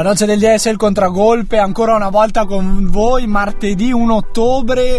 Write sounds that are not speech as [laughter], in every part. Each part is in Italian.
La noce del DS il contragolpe ancora una volta con voi martedì 1 ottobre.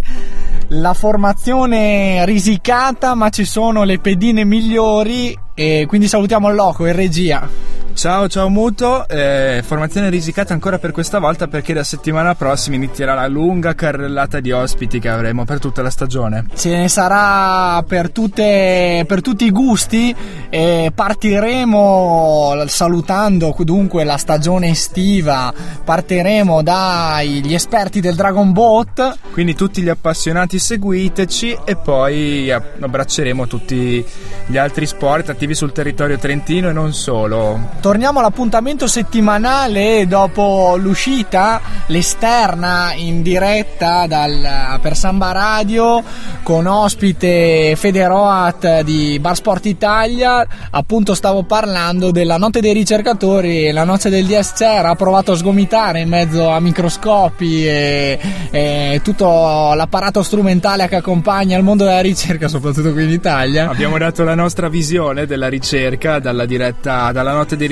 La formazione risicata ma ci sono le pedine migliori. E quindi salutiamo il loco in regia Ciao, ciao Muto, eh, formazione risicata ancora per questa volta perché la settimana prossima inizierà la lunga carrellata di ospiti che avremo per tutta la stagione. Ce ne sarà per, tutte, per tutti i gusti e partiremo salutando dunque la stagione estiva, partiremo dagli esperti del Dragon Boat. Quindi tutti gli appassionati seguiteci e poi abbracceremo tutti gli altri sport attivi sul territorio trentino e non solo Torniamo all'appuntamento settimanale dopo l'uscita, l'esterna in diretta dal, per Samba Radio con ospite Federoat di Bar Sport Italia. Appunto stavo parlando della notte dei ricercatori, la notte del DS c'era, ha provato a sgomitare in mezzo a microscopi e, e tutto l'apparato strumentale che accompagna il mondo della ricerca, soprattutto qui in Italia. Abbiamo dato la nostra visione della ricerca dalla diretta, dalla notte dei ricercatori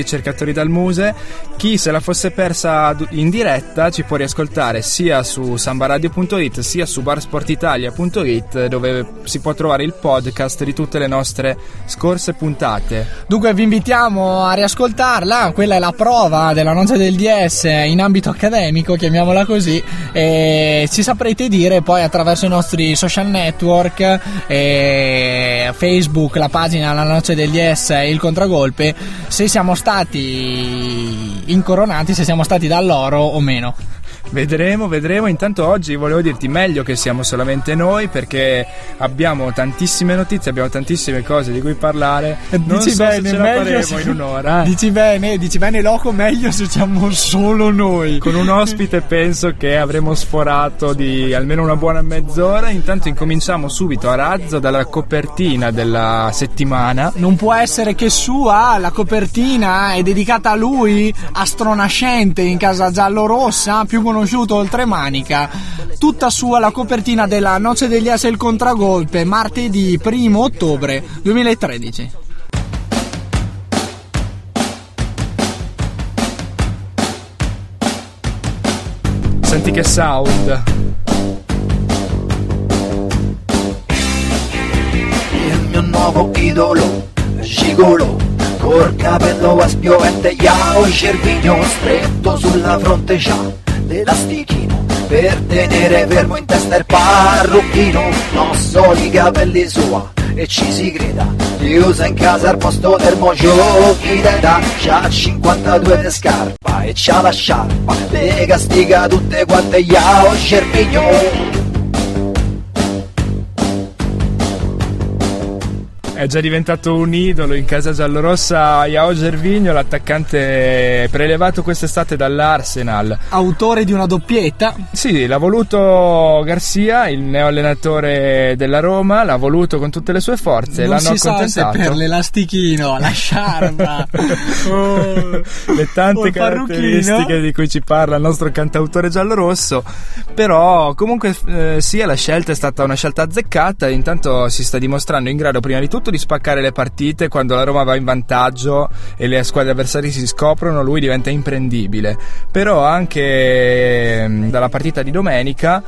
dal Muse. Chi se la fosse persa in diretta ci può riascoltare sia su sambaradio.it sia su barsportitalia.it dove si può trovare il podcast di tutte le nostre scorse puntate. Dunque vi invitiamo a riascoltarla, quella è la prova della noce del DS in ambito accademico, chiamiamola così, e ci saprete dire poi attraverso i nostri social network, Facebook, la pagina La noce del DS e il contragolpe, se siamo stati incoronati, se siamo stati dall'oro o meno. Vedremo, vedremo. Intanto oggi volevo dirti meglio che siamo solamente noi perché abbiamo tantissime notizie, abbiamo tantissime cose di cui parlare. Non dici so bene, se ce la faremo se... in un'ora. Eh. Dici bene, dici bene loco, meglio se siamo solo noi. Con un ospite penso che avremo sforato di almeno una buona mezz'ora. Intanto incominciamo subito a razzo dalla copertina della settimana. Non può essere che sua, la copertina è dedicata a lui, astronascente in casa giallo-rossa, più conosciuto conosciuto oltre manica. Tutta sua la copertina della Noce degli As e il Contragolpe, martedì 1 ottobre 2013. Senti che sound. Il mio nuovo idolo, Gigolo, col capello a spiovente, Yao Cervigno stretto sulla fronte c'ha l'elastichino per tenere fermo in testa il parrucchino. Non so i capelli sua e ci si creda li usa in casa al posto del giochi d'età. C'ha 52 di scarpa e c'ha la sciarpa le castiga tutte quante yao cervigno è già diventato un idolo in casa giallorossa Iao Gervigno, l'attaccante prelevato quest'estate dall'Arsenal. Autore di una doppietta? Sì, l'ha voluto Garcia, il neoallenatore della Roma, l'ha voluto con tutte le sue forze. Non l'hanno si accontentato. sa se per l'elastichino, la sciarpa, [laughs] oh, le tante caratteristiche di cui ci parla il nostro cantautore giallorosso. Però comunque eh, sia la scelta è stata una scelta azzeccata, intanto si sta dimostrando in grado prima di tutto di spaccare le partite quando la Roma va in vantaggio e le squadre avversarie si scoprono, lui diventa imprendibile. Però anche mm, dalla partita di domenica,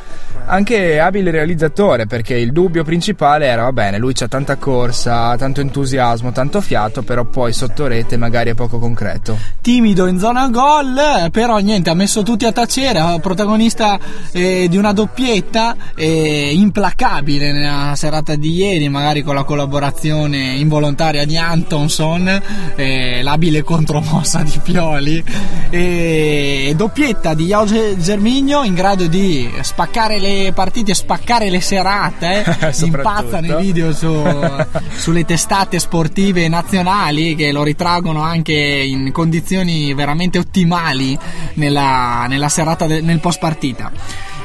anche abile realizzatore, perché il dubbio principale era, va bene, lui c'ha tanta corsa, tanto entusiasmo, tanto fiato, però poi sotto rete magari è poco concreto. Timido in zona gol, però niente, ha messo tutti a tacere, protagonista eh, di una doppietta, eh, implacabile nella serata di ieri, magari con la collaborazione azione involontaria di Antonson, eh, l'abile contromossa di Pioli, e doppietta di Yao Germigno in grado di spaccare le partite, spaccare le serate, [laughs] impazzano i video su, [laughs] sulle testate sportive nazionali che lo ritraggono anche in condizioni veramente ottimali nella, nella serata, de, nel post partita.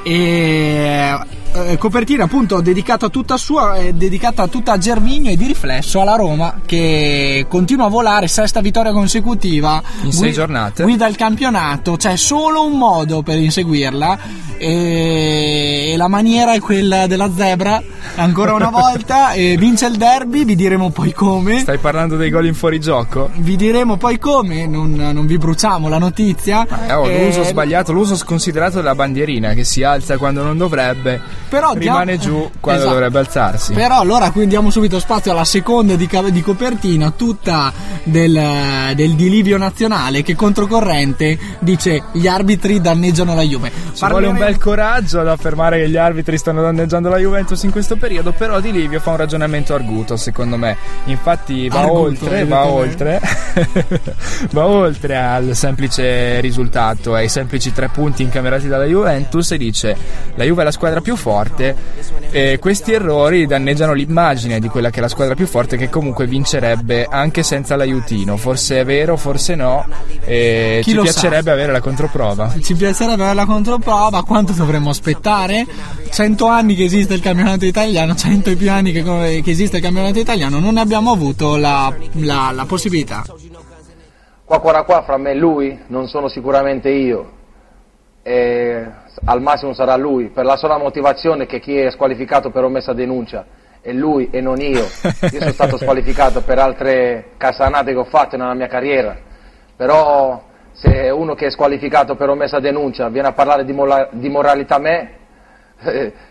E eh, copertina appunto dedicata tutta, sua, eh, dedicata tutta a Germigno e di riflesso alla Roma che continua a volare, sesta vittoria consecutiva in sei giornate. Guida il campionato, c'è solo un modo per inseguirla e, la maniera è quella della zebra ancora una [laughs] volta e vince il derby, vi diremo poi come. Stai parlando dei gol in fuorigioco? Vi diremo poi come, non, non vi bruciamo la notizia. Eh, oh, e... L'uso sbagliato, l'uso sconsiderato della bandierina che si alza quando non dovrebbe, però rimane diamo... giù quando esatto. dovrebbe alzarsi. Però allora qui diamo subito spazio alla seconda di, di copertina, tutta del, del, dilivio nazionale che controcorrente dice gli arbitri danneggiano la Juve. Ci Parleremo... vuole un bel coraggio ad affermare che gli arbitri stanno danneggiando la Juventus in questo periodo, però Di Livio fa un ragionamento arguto, secondo me. Infatti va arguto, oltre, va oltre, [laughs] va oltre al semplice risultato, ai semplici tre punti incamerati dalla Juventus e dice la Juve è la squadra più forte e questi errori danneggiano l'immagine di quella che è la squadra più forte che comunque vincerebbe anche senza l'aiutino. Forse è vero, forse no. E Chi ci piacerebbe sa? avere la controprova. Ci piacerebbe avere la controprova. Quanto dovremmo aspettare? 100 anni che esiste il campionato italiano, 100 e più anni che, che esiste il campionato italiano, non ne abbiamo avuto la, la, la possibilità. Qua, qua, qua, fra me e lui, non sono sicuramente io. E al massimo sarà lui, per la sola motivazione che chi è squalificato per omessa denuncia è lui e non io. Io sono stato [laughs] squalificato per altre casanate che ho fatto nella mia carriera, però se uno che è squalificato per omessa denuncia viene a parlare di, mola- di moralità a me,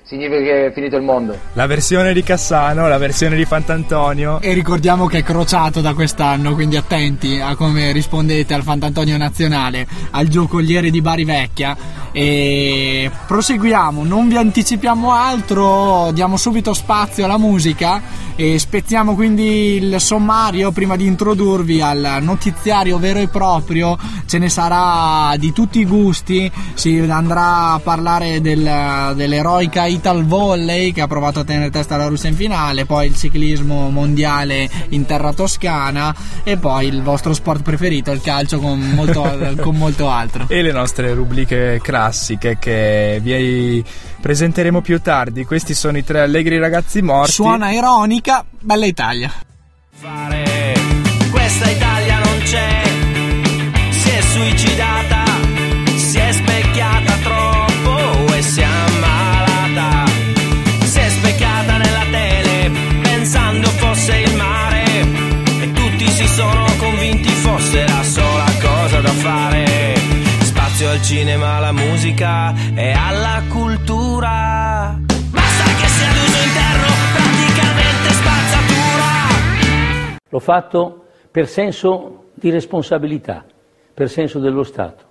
significa che è finito il mondo. La versione di Cassano, la versione di Fantantonio. E ricordiamo che è crociato da quest'anno, quindi attenti a come rispondete al Fantantonio nazionale, al giocoliere di Bari Vecchia. E proseguiamo, non vi anticipiamo altro, diamo subito spazio alla musica e spezziamo quindi il sommario prima di introdurvi al notiziario vero e proprio. Ce ne sarà di tutti i gusti, si andrà a parlare del, delle l'eroica Ital Volley che ha provato a tenere testa alla Russia in finale, poi il ciclismo mondiale in terra toscana e poi il vostro sport preferito, il calcio con molto, [laughs] con molto altro. E le nostre rubriche classiche che vi presenteremo più tardi. Questi sono i tre allegri ragazzi morti. Suona ironica, bella Italia. Fare questa Italia cinema, alla musica e alla cultura. Basta che sia d'uso interno, praticamente spazzatura. L'ho fatto per senso di responsabilità, per senso dello Stato.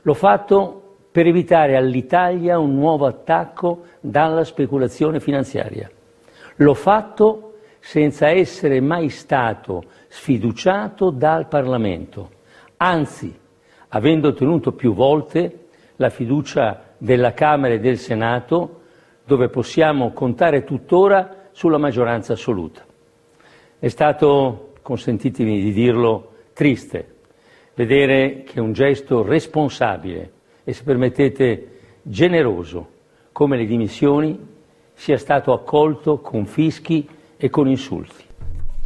L'ho fatto per evitare all'Italia un nuovo attacco dalla speculazione finanziaria. L'ho fatto senza essere mai stato sfiduciato dal Parlamento. Anzi, avendo ottenuto più volte la fiducia della Camera e del Senato, dove possiamo contare tuttora sulla maggioranza assoluta. È stato, consentitemi di dirlo, triste vedere che un gesto responsabile e, se permettete, generoso come le dimissioni sia stato accolto con fischi e con insulti.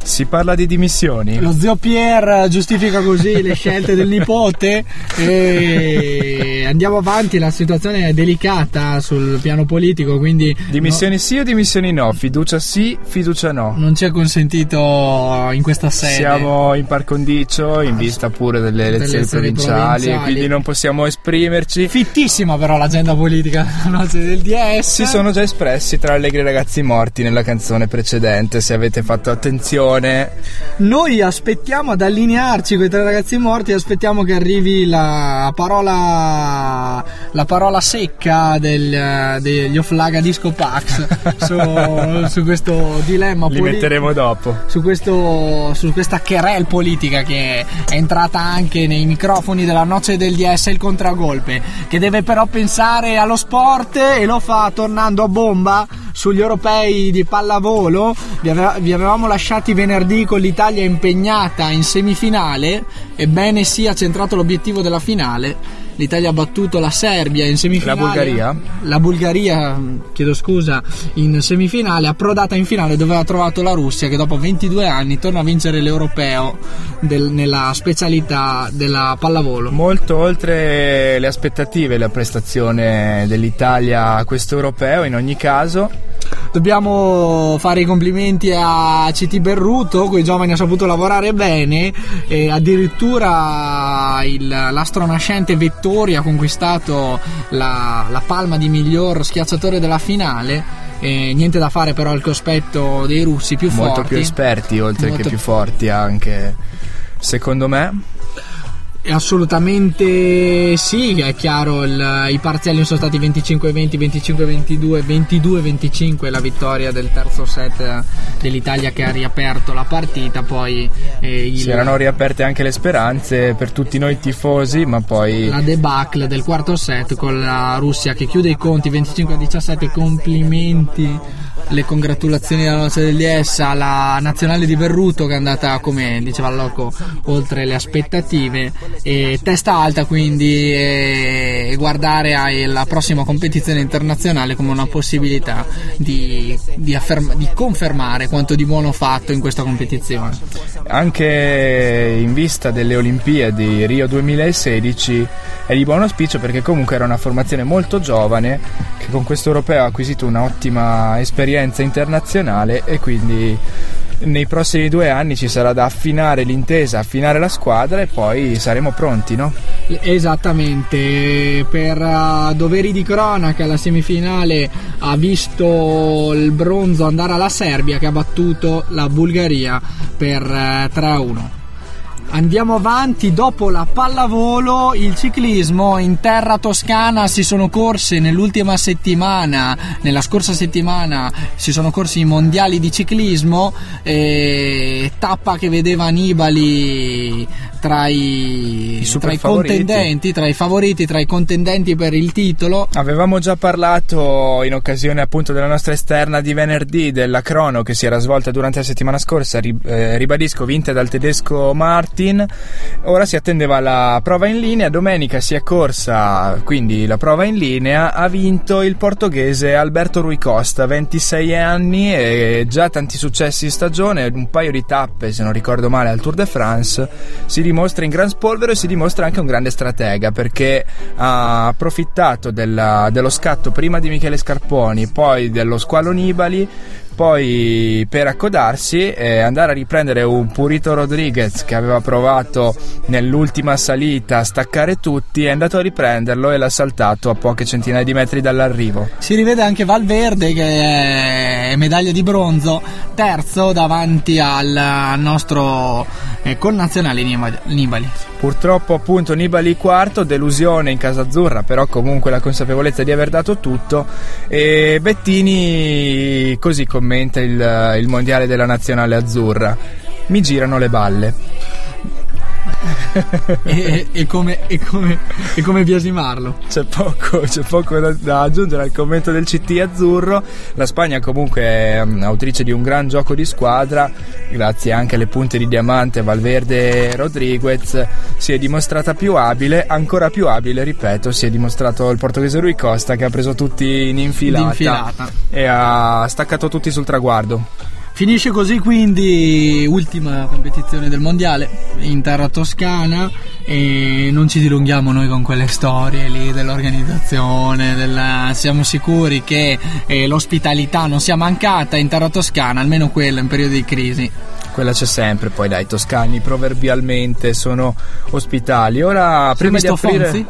Si parla di dimissioni. Lo zio Pier giustifica così le scelte del nipote e andiamo avanti, la situazione è delicata sul piano politico, quindi... Dimissioni no, sì o dimissioni no? Fiducia sì, fiducia no? Non ci è consentito in questa sede. Siamo in par condicio, in vista pure delle elezioni, provinciali, provinciali, quindi non possiamo esprimerci. Fittissima però l'agenda politica [laughs] del DS. Si sono già espressi tra allegri ragazzi morti nella canzone precedente, se avete fatto attenzione prestazione. Noi aspettiamo ad allinearci con i tre ragazzi morti, aspettiamo che arrivi la parola, la parola secca del, degli Offlaga Disco Pax [laughs] su, su questo dilemma Li politico. metteremo dopo. Su, questo, su questa querel politica che è entrata anche nei microfoni della noce del DS il contragolpe, che deve però pensare allo sport e lo fa tornando a bomba sugli europei di pallavolo. Vi, ave- vi avevamo lasciati venerdì con l'Italia impegnata in semifinale, ebbene sia centrato l'obiettivo della finale. L'Italia ha battuto la Serbia in semifinale. La Bulgaria? La Bulgaria, chiedo scusa, in semifinale, approdata in finale dove ha trovato la Russia che dopo 22 anni torna a vincere l'europeo del- nella specialità della pallavolo. Molto oltre le aspettative la prestazione dell'Italia a questo europeo in ogni caso. Dobbiamo fare i complimenti a CT Berruto, con i giovani ha saputo lavorare bene e addirittura il, l'astro nascente Vettori ha conquistato la, la palma di miglior schiacciatore della finale. E niente da fare però al cospetto dei russi più molto forti. più esperti oltre Molto- che più forti anche secondo me Assolutamente sì, è chiaro, il- i parziali sono stati 25-20, 25-22, 22-25 la vittoria del terzo set dell'Italia che ha riaperto la partita, poi eh, il- si erano riaperte anche le speranze per tutti noi tifosi ma poi la debacle del quarto set con la Russia che chiude i conti 25-17, complimenti. Le congratulazioni dalla noce degli S alla nazionale di Berruto che è andata come diceva Loco oltre le aspettative e testa alta quindi e, guardare alla prossima competizione internazionale come una possibilità di, di afferma- di confermare quanto di buono fatto in questa competizione. anche in vista delle Olimpiadi Rio 2016 è di buon auspicio perché comunque era una formazione molto giovane che con questo europeo ha acquisito un'ottima esperienza internazionale e quindi nei prossimi due anni ci sarà da affinare l'intesa, affinare la squadra e poi saremo pronti, no? Esattamente, per uh, doveri di cronaca la semifinale ha visto il bronzo andare alla Serbia che ha battuto la Bulgaria per uh, 3 a 1. Andiamo avanti, dopo la pallavolo, il ciclismo in terra toscana si sono corse nell'ultima settimana, nella scorsa settimana si sono corsi i mondiali di ciclismo, eh, tappa che vedeva Nibali tra i, I tra i contendenti, tra i favoriti, tra i contendenti per il titolo. Avevamo già parlato in occasione appunto della nostra esterna di venerdì della crono che si era svolta durante la settimana scorsa, eh, ribadisco, vinta dal tedesco Martin. Ora si attendeva la prova in linea, domenica si è corsa quindi la prova in linea, ha vinto il portoghese Alberto Rui Costa, 26 anni e già tanti successi in stagione, un paio di tappe se non ricordo male al Tour de France, si dimostra in gran spolvero e si dimostra anche un grande stratega perché ha approfittato della- dello scatto prima di Michele Scarponi, poi dello squalo Nibali, poi per accodarsi e andare a riprendere un Purito Rodriguez che aveva provato nell'ultima salita a staccare tutti, è andato a riprenderlo e l'ha saltato a poche centinaia di metri dall'arrivo. Si rivede anche Valverde che è medaglia di bronzo, terzo davanti al nostro eh, connazionale Nibali-. Purtroppo appunto Nibali quarto, delusione in casa azzurra, però comunque la consapevolezza di aver dato tutto e Bettini così commenta il, il mondiale della nazionale azzurra. Mi girano le balle. E, e come, e, come, e come biasimarlo. C'è poco, c'è poco da, da aggiungere al commento del CT azzurro. La Spagna comunque è mm, autrice di un gran gioco di squadra, grazie anche alle punte di diamante Valverde e Rodriguez. Si è dimostrata più abile, ancora più abile, ripeto, si è dimostrato il portoghese Rui Costa che ha preso tutti in infilata, D'infilata. e ha staccato tutti sul traguardo. Finisce così quindi ultima competizione del mondiale in terra toscana e non ci dilunghiamo noi con quelle storie lì dell'organizzazione, della- siamo sicuri che eh, l'ospitalità non sia mancata in terra toscana, almeno quella in periodo di crisi. Quella c'è sempre, poi dai, i toscani proverbialmente sono ospitali. Ora, prima di aprire... Fonzi?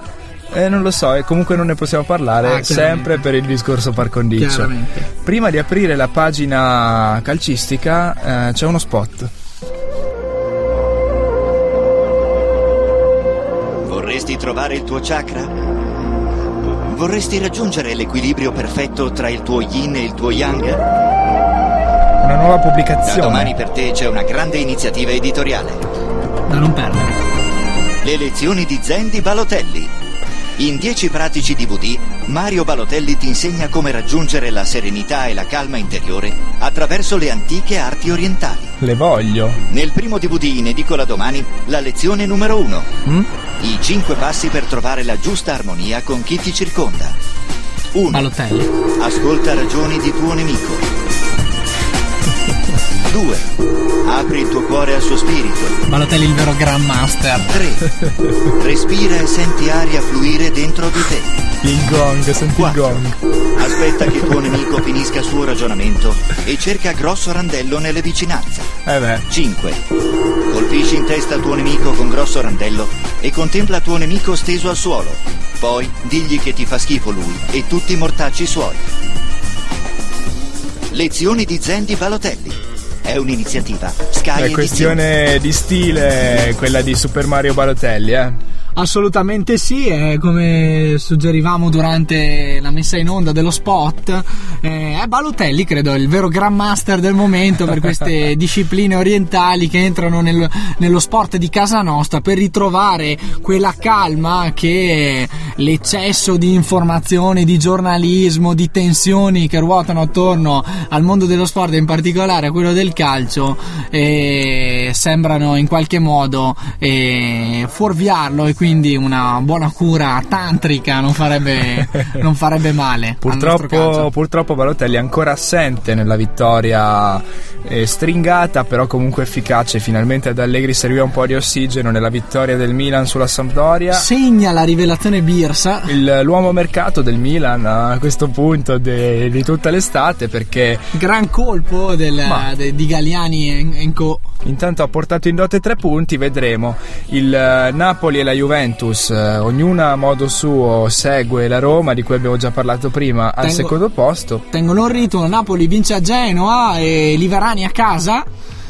Eh, non lo so, e comunque non ne possiamo parlare, Ah, sempre per il discorso par condicio. Prima di aprire la pagina calcistica eh, c'è uno spot. Vorresti trovare il tuo chakra? Vorresti raggiungere l'equilibrio perfetto tra il tuo yin e il tuo yang? Una nuova Da pubblicazione. domani per te c'è una grande iniziativa editoriale. Da non perdere. Le lezioni di Zen di Balotelli. In 10 pratici DVD, Mario Balotelli ti insegna come raggiungere la serenità e la calma interiore attraverso le antiche arti orientali. Le voglio. Nel primo DVD in edicola domani, la lezione numero 1. I 5 passi per trovare la giusta armonia con chi ti circonda. 1. Balotelli. Ascolta ragioni di tuo nemico. 2. Apri il tuo cuore al suo spirito. Balotelli il vero Grandmaster. 3. [laughs] Respira e senti aria fluire dentro di te. Il gong, senti il gong. Aspetta che tuo nemico [laughs] finisca il suo ragionamento e cerca grosso randello nelle vicinanze. Eh beh. 5. Colpisci in testa tuo nemico con grosso randello e contempla tuo nemico steso al suolo. Poi digli che ti fa schifo lui e tutti i mortacci suoi. Lezioni di Zen di Balotelli. È un'iniziativa Sky È questione di stile quella di Super Mario Balotelli, eh. Assolutamente sì, è come suggerivamo durante la messa in onda dello spot. eh, è Balotelli, credo, il vero grandmaster del momento per queste [laughs] discipline orientali che entrano nel- nello sport di casa nostra per ritrovare quella calma che l'eccesso di informazioni, di giornalismo, di tensioni che ruotano attorno al mondo dello sport, e in particolare a quello del calcio, eh, sembrano in qualche modo eh, fuorviarlo e quindi una buona cura tantrica non farebbe, [laughs] non farebbe male. Purtroppo, purtroppo Balotelli è ancora assente nella vittoria eh, stringata, però comunque efficace. Finalmente ad Allegri serviva un po' di ossigeno nella vittoria del Milan sulla Sampdoria. Segna la rivelazione Birsa. Il- l'uomo mercato del Milan a questo punto de- di tutta l'estate perché Gran colpo del- Ma- de- di Galliani en, en co. intanto ha portato in dote tre punti, vedremo. Il eh, Napoli e la Juventus, eh, ognuna a modo suo segue la Roma, di cui abbiamo già parlato prima, al Tengo- secondo posto. Tengono il ritmo, Napoli vince a Genoa e Liverani a casa.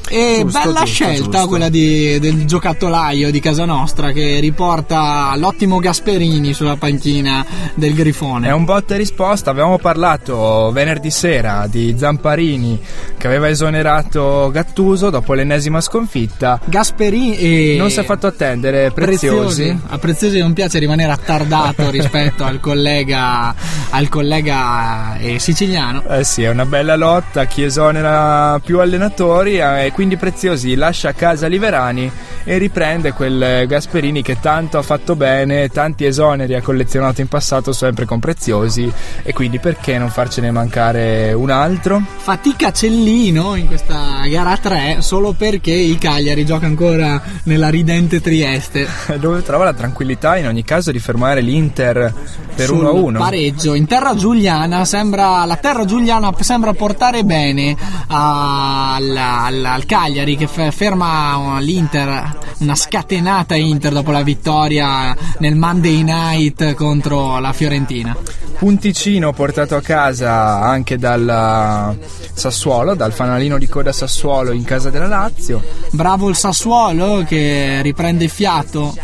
E Giusto, bella giusto, scelta giusto. quella di- del giocattolaio di casa nostra che riporta l'ottimo Gasperini sulla panchina del Grifone. È un botta e risposta, avevamo parlato venerdì sera di Zamparini che aveva esonerato Gattuso dopo l'ennesima sconfitta. Gasperini e Non si è fatto attendere, preziosi. A Preziosi non piace rimanere attardato [laughs] rispetto al collega, al collega eh, siciliano. Eh sì, è una bella lotta, chi esonera più allenatori eh, quindi Preziosi lascia a casa Liverani e riprende quel Gasperini che tanto ha fatto bene, tanti esoneri ha collezionato in passato sempre con Preziosi e quindi perché non farcene mancare un altro? Fatica Cellino in questa gara 3 solo perché il Cagliari gioca ancora nella ridente Trieste. [laughs] Dove trova la tranquillità in ogni caso di fermare l'Inter per sul 1-1. pareggio in terra giuliana sembra la terra giuliana sembra portare bene al, al- al Cagliari che fe- ferma l'Inter una scatenata Inter dopo la vittoria nel Monday Night contro la Fiorentina Punticino portato a casa anche dal Sassuolo, dal fanalino di coda Sassuolo in casa della Lazio. bravo il Sassuolo che riprende fiato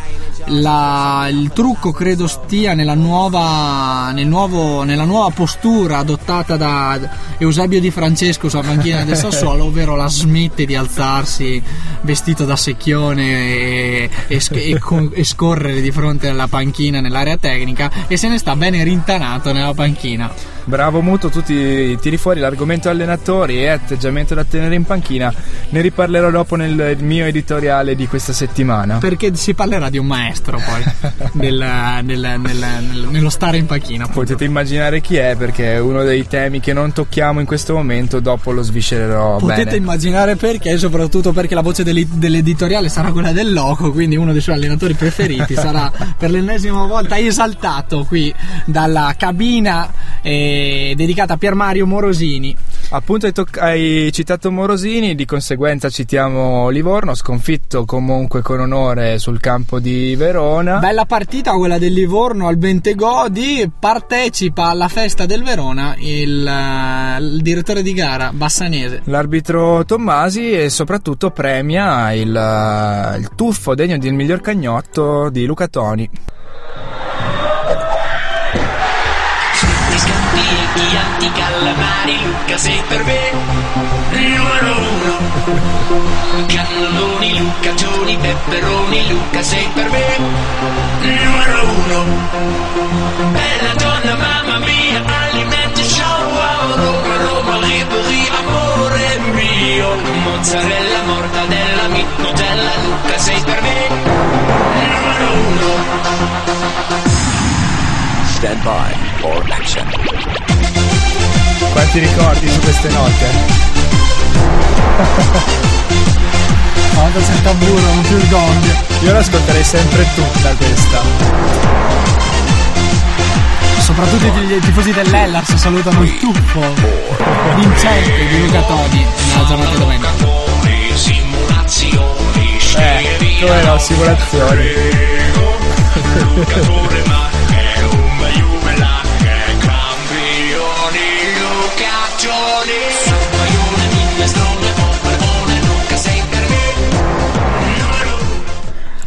La- il trucco credo stia nella nuova, nel nuovo- nella nuova postura adottata da Eusebio Di Francesco sulla panchina del [laughs] Sassuolo, ovvero la smette di alzarsi vestito da secchione e, e e con- e scorrere di fronte alla panchina nell'area tecnica e se ne sta bene rintanato nella panchina. Bravo Muto, tu ti tiri fuori l'argomento allenatori e atteggiamento da tenere in panchina. Ne riparlerò dopo nel mio editoriale di questa settimana. Perché si parlerà di un maestro poi [laughs] nel- nel- nel- nel- nello stare in panchina. appunto. Potete immaginare chi è perché è uno dei temi che non tocchiamo in questo momento, dopo lo sviscererò Potete bene. immaginare perché, soprattutto perché la voce dell'e- dell'editoriale sarà quella del Loco, quindi uno dei suoi allenatori preferiti [laughs] sarà per l'ennesima volta esaltato qui dalla cabina eh, dedicata a Pier Mario Morosini. Appunto hai, toc- hai, citato Morosini, di conseguenza citiamo Livorno, sconfitto comunque con onore sul campo di Verona. Bella partita quella del Livorno al Bentegodi, partecipa alla festa del Verona il, uh, il direttore di gara Bassanese. L'arbitro Tommasi e soprattutto premia il, uh, il tuffo degno del miglior cagnotto di Luca Toni. Chianti calamari, Luca sei per me numero uno. Cannelloni, Lucaccioni, peperoni, Luca sei per me numero uno. Bella donna, mamma mia, alimenti show, wow, Roma, Roma, liberi, amore mio. Mozzarella, mortadella, mi Luca sei per me numero uno. Stand by for action. Quanti ricordi su queste note? [laughs] Quando c'è il tamburo, non più il gong. Io l'ascolterei sempre tutta questa. Soprattutto i tifosi dell'Ellas salutano il tuffo vincente di Luca Todi nella giornata di domenica. Eh, come [laughs] no,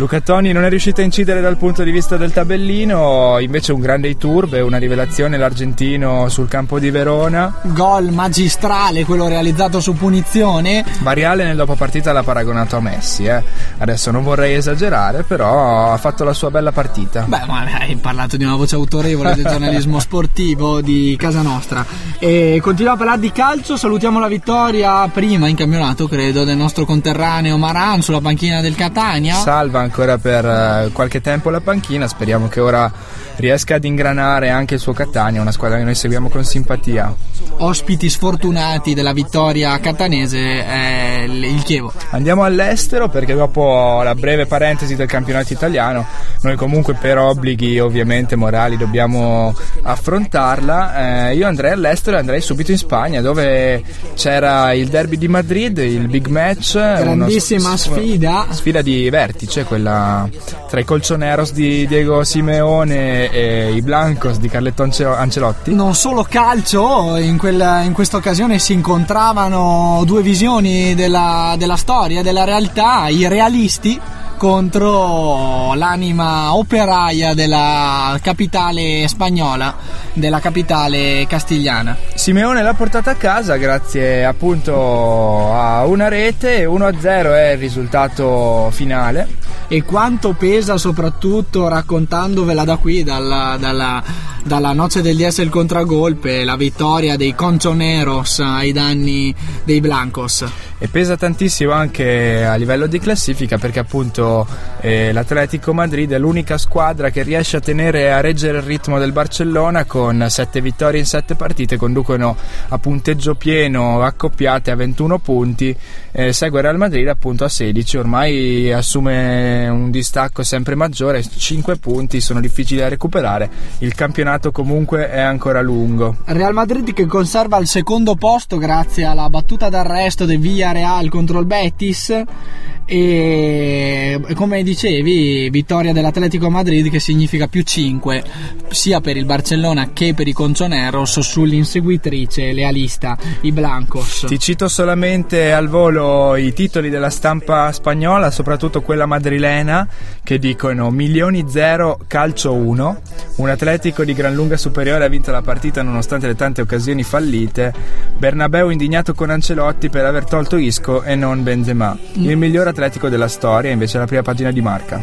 Luca Toni non è riuscito a incidere dal punto di vista del tabellino, invece un grande Iturbe, una rivelazione l'argentino sul campo di Verona. Gol magistrale, quello realizzato su punizione. Variale nel dopopartita l'ha paragonato a Messi, eh. adesso non vorrei esagerare, però ha fatto la sua bella partita. Beh, ma hai parlato di una voce autorevole del giornalismo [laughs] sportivo di casa nostra. E continuiamo a parlare di calcio, salutiamo la vittoria prima in campionato, credo, del nostro conterraneo Maran sulla panchina del Catania. Salva ancora per uh, qualche tempo la panchina, speriamo che ora riesca ad ingranare anche il suo Catania, una squadra che noi seguiamo con simpatia. Ospiti sfortunati della vittoria catanese è il Chievo. Andiamo all'estero perché dopo la breve parentesi del campionato italiano, noi comunque per obblighi ovviamente morali dobbiamo affrontarla. Eh, io andrei all'estero e andrei subito in Spagna dove c'era il derby di Madrid, il big match. Grandissima sfida. Sfida di vertice, quella tra i colchoneros di Diego Simeone e i Blancos di Carletto Ancelotti. Non solo calcio, in, quella, in questa occasione si incontravano due visioni della, della storia, della realtà, i realisti contro l'anima operaia della capitale spagnola, della capitale castigliana. Simeone l'ha portata a casa grazie appunto a una rete, 1-0 è il risultato finale. E quanto pesa soprattutto raccontandovela da qui, dalla, dalla, dalla noce del DS il contragolpe, la vittoria dei Conchoneros ai danni dei Blancos. E pesa tantissimo anche a livello di classifica perché appunto eh, l'Atletico Madrid è l'unica squadra che riesce a tenere a reggere il ritmo del Barcellona con 7 vittorie in 7 partite, conducono a punteggio pieno accoppiate a 21 punti, eh, segue Real Madrid appunto a 16, ormai assume un distacco sempre maggiore, 5 punti sono difficili da recuperare, il campionato comunque è ancora lungo. Real Madrid che conserva il secondo posto grazie alla battuta d'arresto del Villarreal contro il Betis. E come dicevi vittoria dell'Atletico Madrid che significa più 5 sia per il Barcellona che per i Conchoneros sull'inseguitrice lealista i Blancos. Ti cito solamente al volo i titoli della stampa spagnola soprattutto quella madrilena che dicono milioni 0 calcio 1 un Atletico di gran lunga superiore ha vinto la partita nonostante le tante occasioni fallite. Bernabeu indignato con Ancelotti per aver tolto Isco e non Benzema il miglior atletico della storia, invece la prima pagina di Marca.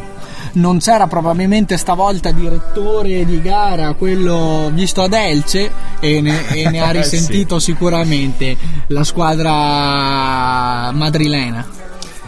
Non c'era probabilmente stavolta direttore di gara, quello visto ad Elce, e ne, e ne ha [laughs] risentito sì. sicuramente la squadra madrilena.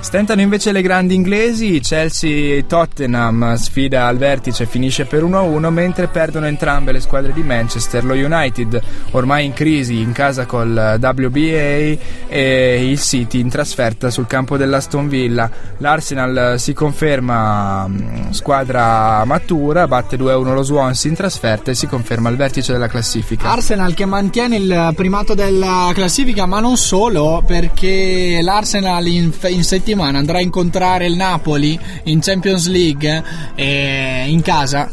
Stentano invece le grandi inglesi, Chelsea-Tottenham sfida al vertice finisce per 1-1 mentre perdono entrambe le squadre di Manchester, lo United ormai in crisi in casa col WBA e il City in trasferta sul campo dell'Aston Villa. L'Arsenal si conferma mm, squadra matura, batte 2-1 lo Swansea in trasferta e si conferma al vertice della classifica. Arsenal che mantiene il primato della classifica ma non solo perché l'Arsenal in, in settimana settimana andrà a incontrare il Napoli in Champions League eh, in casa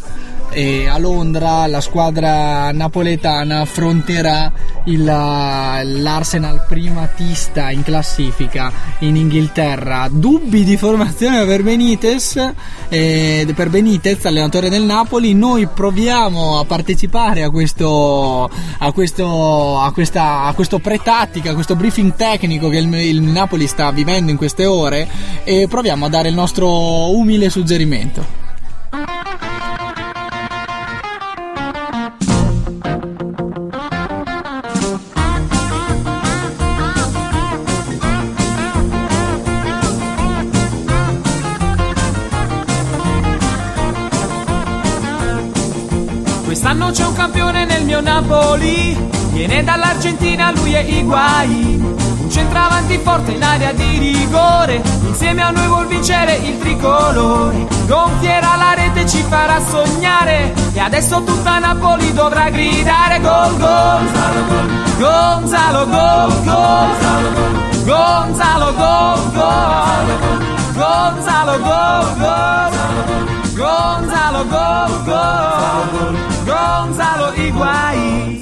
e a Londra la squadra napoletana affronterà il, l'Arsenal primatista in classifica in Inghilterra. Dubbi di formazione per Benitez, eh, per Benitez, allenatore del Napoli. Noi proviamo a partecipare a questo, a questo, a questa, a questo pre-tattica, a questo briefing tecnico che il, il Napoli sta vivendo in queste ore e proviamo a dare il nostro umile suggerimento. Viene dall'Argentina, lui è Higuain. Un centravanti forte in area di rigore, insieme a noi vuol vincere il tricolore. Gonfierà la rete, ci farà sognare, e adesso tutta Napoli dovrà gridare gol gol. Gonzalo gol gol. Gonzalo gol gol. Gonzalo gol gol. Gonzalo gol gol. Gonzalo Higuain.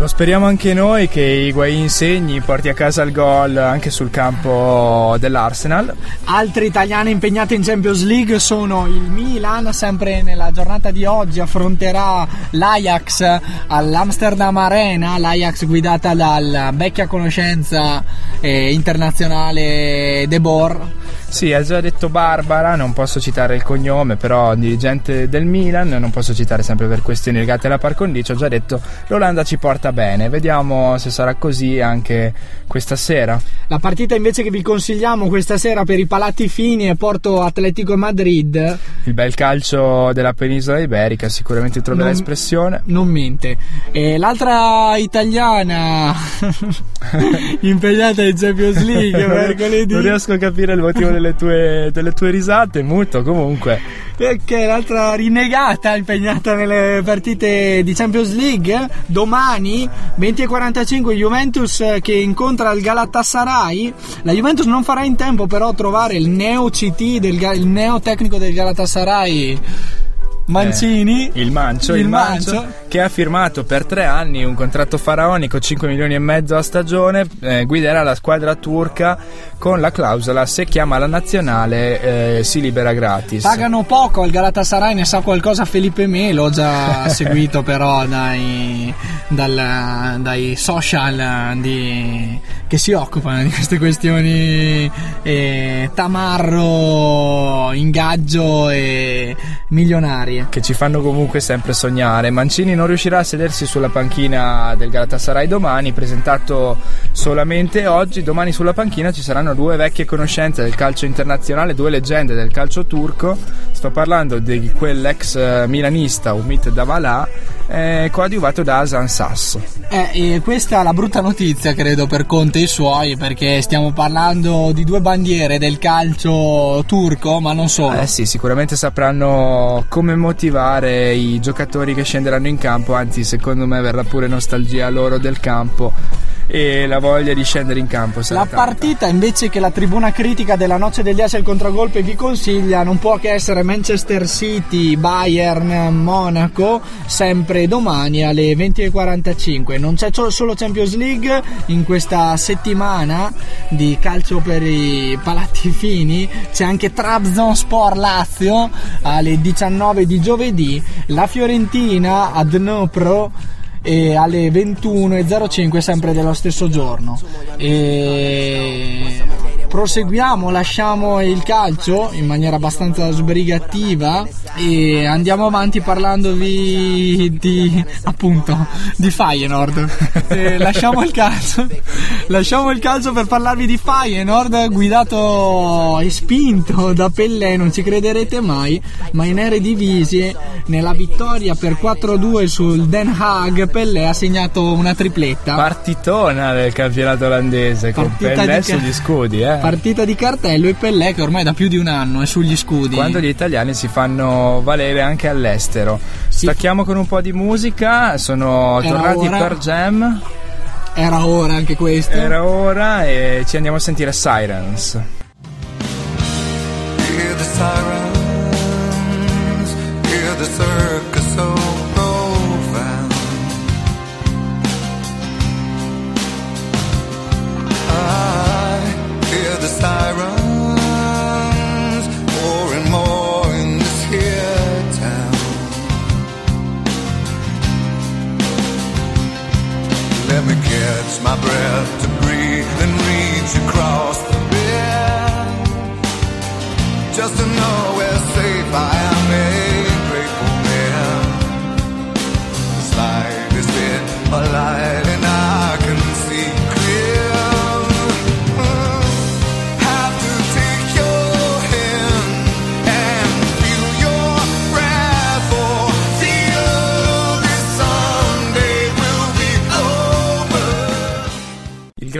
Lo speriamo anche noi che Higuain segni, porti a casa il gol anche sul campo dell'Arsenal. Altri italiani impegnati in Champions League sono il Milan, sempre nella giornata di oggi affronterà l'Ajax all'Amsterdam Arena, l'Ajax guidata dal vecchia conoscenza eh, internazionale De Boer. Sì, ha già detto Barbara, non posso citare il cognome, però dirigente del Milan, non posso citare sempre per questioni legate alla par condicio, ha già detto l'Olanda ci porta bene, vediamo se sarà così anche questa sera. La partita invece che vi consigliamo questa sera per i palati fini è Porto Atletico Madrid. Il bel calcio della penisola iberica, sicuramente troverà Non- espressione. Non mente. E l'altra italiana [laughs] impegnata in Champions League mercoledì. Non riesco a capire il motivo delle tue, delle tue risate, muto comunque. Perché l'altra rinnegata impegnata nelle partite di Champions League domani 20.45 Juventus che incontra il Galatasaray la Juventus non farà in tempo però a trovare il neo CT del, il neo tecnico del Galatasaray Mancini Eh, il Mancio, Il il, Mancio, Mancio. che ha firmato per tre anni un contratto faraonico, 5 milioni e mezzo a stagione, eh, guiderà la squadra turca con la clausola se chiama la nazionale eh, si libera gratis. Pagano poco al Galatasaray, ne sa qualcosa Felipe Melo, già [laughs] seguito però dai, dal- dai social di- che si occupano di queste questioni eh, tamarro, ingaggio e milionarie. che ci fanno comunque sempre sognare. Mancini non riuscirà a sedersi sulla panchina del Galatasaray domani, presentato solamente oggi. Domani sulla panchina ci saranno due vecchie conoscenze del calcio internazionale, due leggende del calcio turco. Sto parlando di quell'ex eh, milanista Umit Davala, eh, coadiuvato da Hasan Sasso. Eh, questa è la brutta notizia, credo, per Conte e i suoi, perché stiamo parlando di due bandiere del calcio turco, ma non solo. Eh sì, sicuramente sapranno come motivare i giocatori che scenderanno in campo, anzi secondo me verrà pure nostalgia loro del campo e la voglia di scendere in campo. La tanta. partita invece che la tribuna critica della noce degli As il contragolpe vi consiglia non può che essere Manchester City, Bayern, Monaco, sempre domani alle 20.45. Non c'è so- solo Champions League in questa settimana di calcio per i palati fini, c'è anche Trabzonspor Lazio alle 19 di giovedì, la Fiorentina a Dnipro e alle 21.05 sempre dello stesso giorno. E proseguiamo, lasciamo il calcio in maniera abbastanza sbrigativa e andiamo avanti parlandovi di appunto di Feyenoord. Eh, lasciamo il calcio, lasciamo il calcio per parlarvi di Feyenoord guidato e spinto da Pellè, non ci crederete mai, ma in Eredivisie nella vittoria per 4-2 sul Den Haag Pellè ha segnato una tripletta. Partitona del campionato olandese con Partita Pellè sugli scudi, eh. Partita di cartello e Pellè che ormai da più di un anno è sugli scudi. Quando gli italiani si fanno valere anche all'estero. Stacchiamo con un po' di musica, sono Era tornati ora. per Jam. Era ora anche questo. Era ora e ci andiamo a sentire Sirens. Hear the sirens,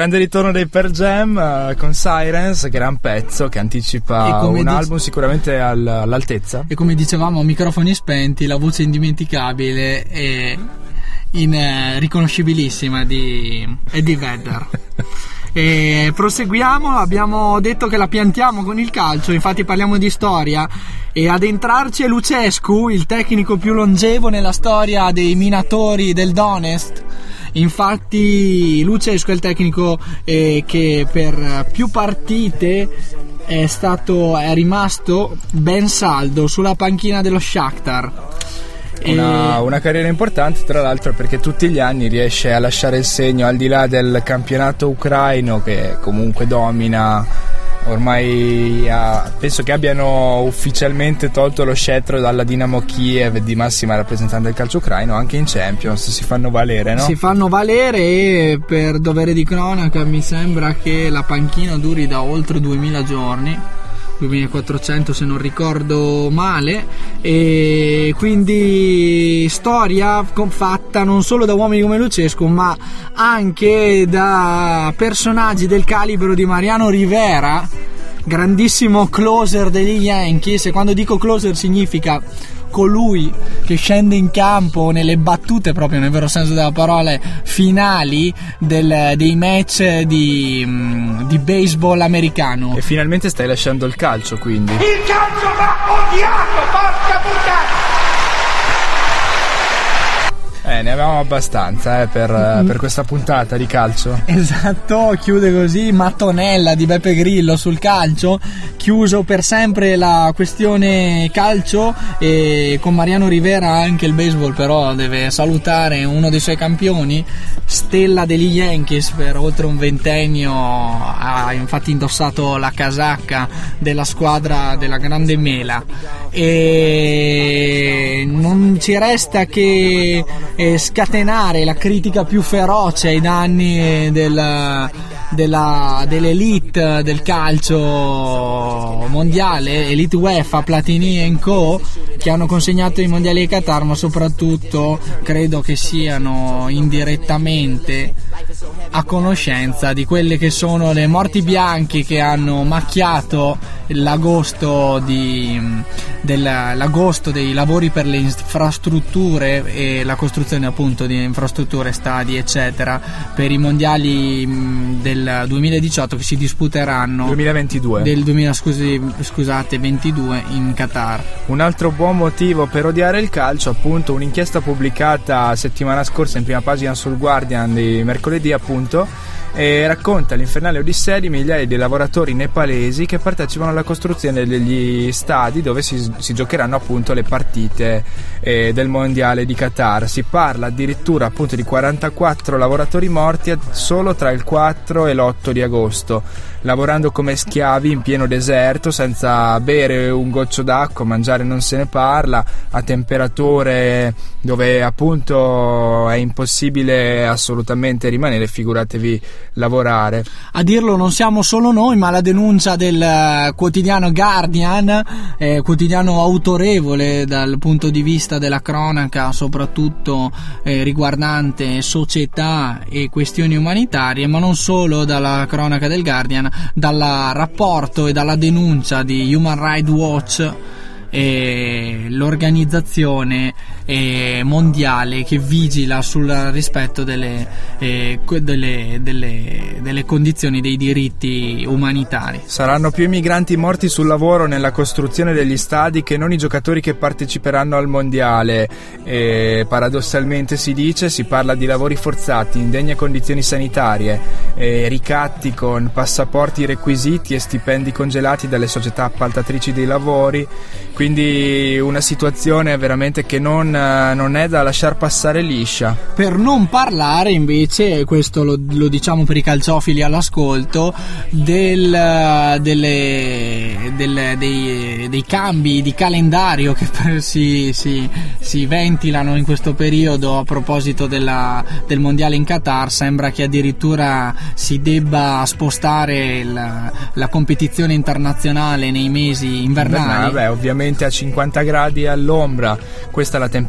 grande ritorno dei Per Jam eh, con Sirens, gran pezzo che anticipa un dice- album sicuramente al- all'altezza. E come dicevamo, microfoni spenti, la voce indimenticabile e in, eh, riconoscibilissima di Eddie Vedder. [laughs] E proseguiamo, abbiamo detto che la piantiamo con il calcio, infatti parliamo di storia e ad entrarci è Lucescu, il tecnico più longevo nella storia dei minatori del Donest. Infatti Lucescu è il tecnico eh, che per più partite è stato è rimasto ben saldo sulla panchina dello Shakhtar. Una, una carriera importante, tra l'altro, perché tutti gli anni riesce a lasciare il segno al di là del campionato ucraino che comunque domina. Ormai ha- penso che abbiano ufficialmente tolto lo scettro dalla Dinamo Kiev di massima rappresentante del calcio ucraino, anche in Champions si fanno valere, no? Si fanno valere e per dovere di cronaca mi sembra che la panchina duri da oltre 2000 giorni. 2400 se non ricordo male. E quindi storia fatta non solo da uomini come Lucescu ma anche da personaggi del calibro di Mariano Rivera grandissimo closer degli Yankees. E quando dico closer significa colui che scende in campo nelle battute proprio nel vero senso della parola finali del- dei match di, mm, di baseball americano E finalmente stai lasciando il calcio, quindi. Il calcio va odiato, porca Ne avevamo abbastanza eh, per, eh, per questa puntata di calcio. Esatto, chiude così Mattonella di Beppe Grillo sul calcio, chiuso per sempre la questione calcio e con Mariano Rivera anche il baseball però deve salutare uno dei suoi campioni, stella degli Yankees per oltre un ventennio, ha infatti indossato la casacca della squadra della Grande Mela e non ci resta che eh, scatenare la critica più feroce ai danni del- della- dell'elite del calcio mondiale, Elite UEFA, Platini Co, che hanno consegnato i mondiali ai Qatar, ma soprattutto credo che siano indirettamente a conoscenza di quelle che sono le morti bianche che hanno macchiato l'agosto, di, del- l'agosto dei lavori per le infrastrutture e la costruzione appunto di infrastrutture, stadi eccetera per i mondiali mh, del 2018 che si disputeranno 2022. del 2000 scusi, scusate 22 in Qatar Un altro buon motivo per odiare il calcio, appunto, un'inchiesta pubblicata settimana scorsa in prima pagina sul Guardian di mercoledì, appunto, racconta l'infernale odissea di migliaia di lavoratori nepalesi che partecipano alla costruzione degli stadi dove si, si giocheranno appunto le partite eh, del mondiale di Qatar. Si parla addirittura appunto di 44 lavoratori morti solo tra il 4 e l'8 di agosto. Lavorando come schiavi in pieno deserto senza bere un goccio d'acqua, mangiare non se ne parla, a temperature dove appunto è impossibile assolutamente rimanere, figuratevi lavorare. A dirlo non siamo solo noi, ma la denuncia del eh, quotidiano Guardian, eh, quotidiano autorevole dal punto di vista della cronaca, soprattutto eh, riguardante società e questioni umanitarie, ma non solo dalla cronaca del Guardian, dal rapporto e dalla denuncia di Human Rights Watch eh, l'organizzazione eh, mondiale che vigila sul rispetto delle, eh, delle, delle, delle, condizioni dei diritti umanitari. Saranno più i migranti morti sul lavoro nella costruzione degli stadi che non i giocatori che parteciperanno al mondiale. paradossalmente si dice, si parla di lavori forzati, in degne condizioni sanitarie, ricatti con passaporti requisiti e stipendi congelati dalle società appaltatrici dei lavori quindi una situazione veramente che non, non, è da lasciar passare liscia. Per non parlare invece, questo lo, lo diciamo per i calciofili all'ascolto, del, delle, del, dei, dei, cambi di calendario che si, si, si, ventilano in questo periodo a proposito della, del mondiale in Qatar, sembra che addirittura si debba spostare la, la competizione internazionale nei mesi invernali. Beh, ovviamente a 50 gradi all'ombra, questa è la temperatura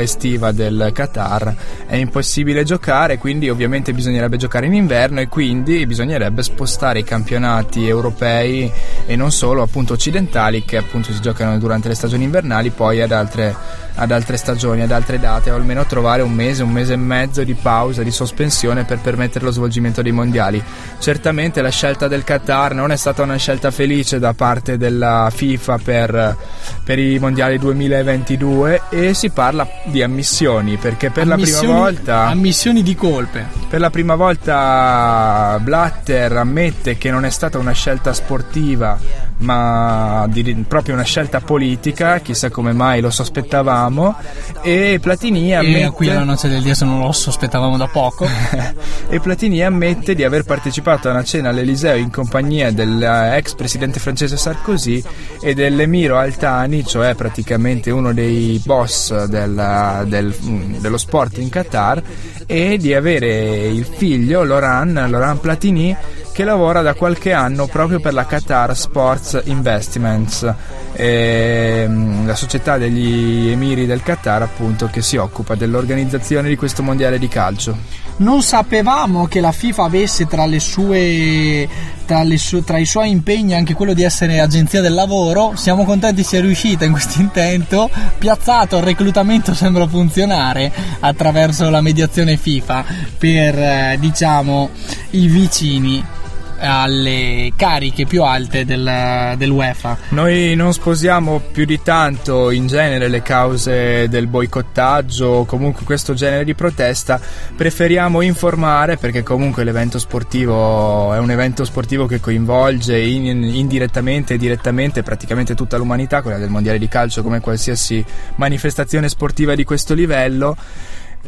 estiva del Qatar, è impossibile giocare, quindi ovviamente bisognerebbe giocare in inverno e quindi bisognerebbe spostare i campionati europei e non solo appunto occidentali che appunto si giocano durante le stagioni invernali poi ad altre, ad altre stagioni, ad altre date o almeno trovare un mese, un mese e mezzo di pausa, di sospensione per permettere lo svolgimento dei mondiali. Certamente la scelta del Qatar non è stata una scelta felice da parte della FIFA per per i mondiali 2022 e si parla di ammissioni perché per ammissioni, la prima volta ammissioni di colpe per la prima volta Blatter ammette che non è stata una scelta sportiva ma di, proprio una scelta politica, chissà come mai lo sospettavamo. E Platini ammette. E qui la noce del Dio se non lo sospettavamo da poco. [laughs] e Platini ammette di aver partecipato a una cena all'Eliseo in compagnia dell'ex presidente francese Sarkozy e dell'Emiro Altani, cioè praticamente uno dei boss della, del, dello sport in Qatar, e di avere il figlio Laurent, Laurent Platini che lavora da qualche anno proprio per la Qatar Sports Investments, ehm, la società degli emiri del Qatar appunto che si occupa dell'organizzazione di questo mondiale di calcio. Non sapevamo che la FIFA avesse tra, sue, tra, su, tra i suoi impegni anche quello di essere agenzia del lavoro, siamo contenti sia riuscita in questo intento, piazzato il reclutamento sembra funzionare attraverso la mediazione FIFA per eh, diciamo i vicini alle cariche più alte del, dell'UEFA. Noi non sposiamo più di tanto in genere le cause del boicottaggio o comunque questo genere di protesta, preferiamo informare perché comunque l'evento sportivo è un evento sportivo che coinvolge in, indirettamente e direttamente praticamente tutta l'umanità, quella del mondiale di calcio come qualsiasi manifestazione sportiva di questo livello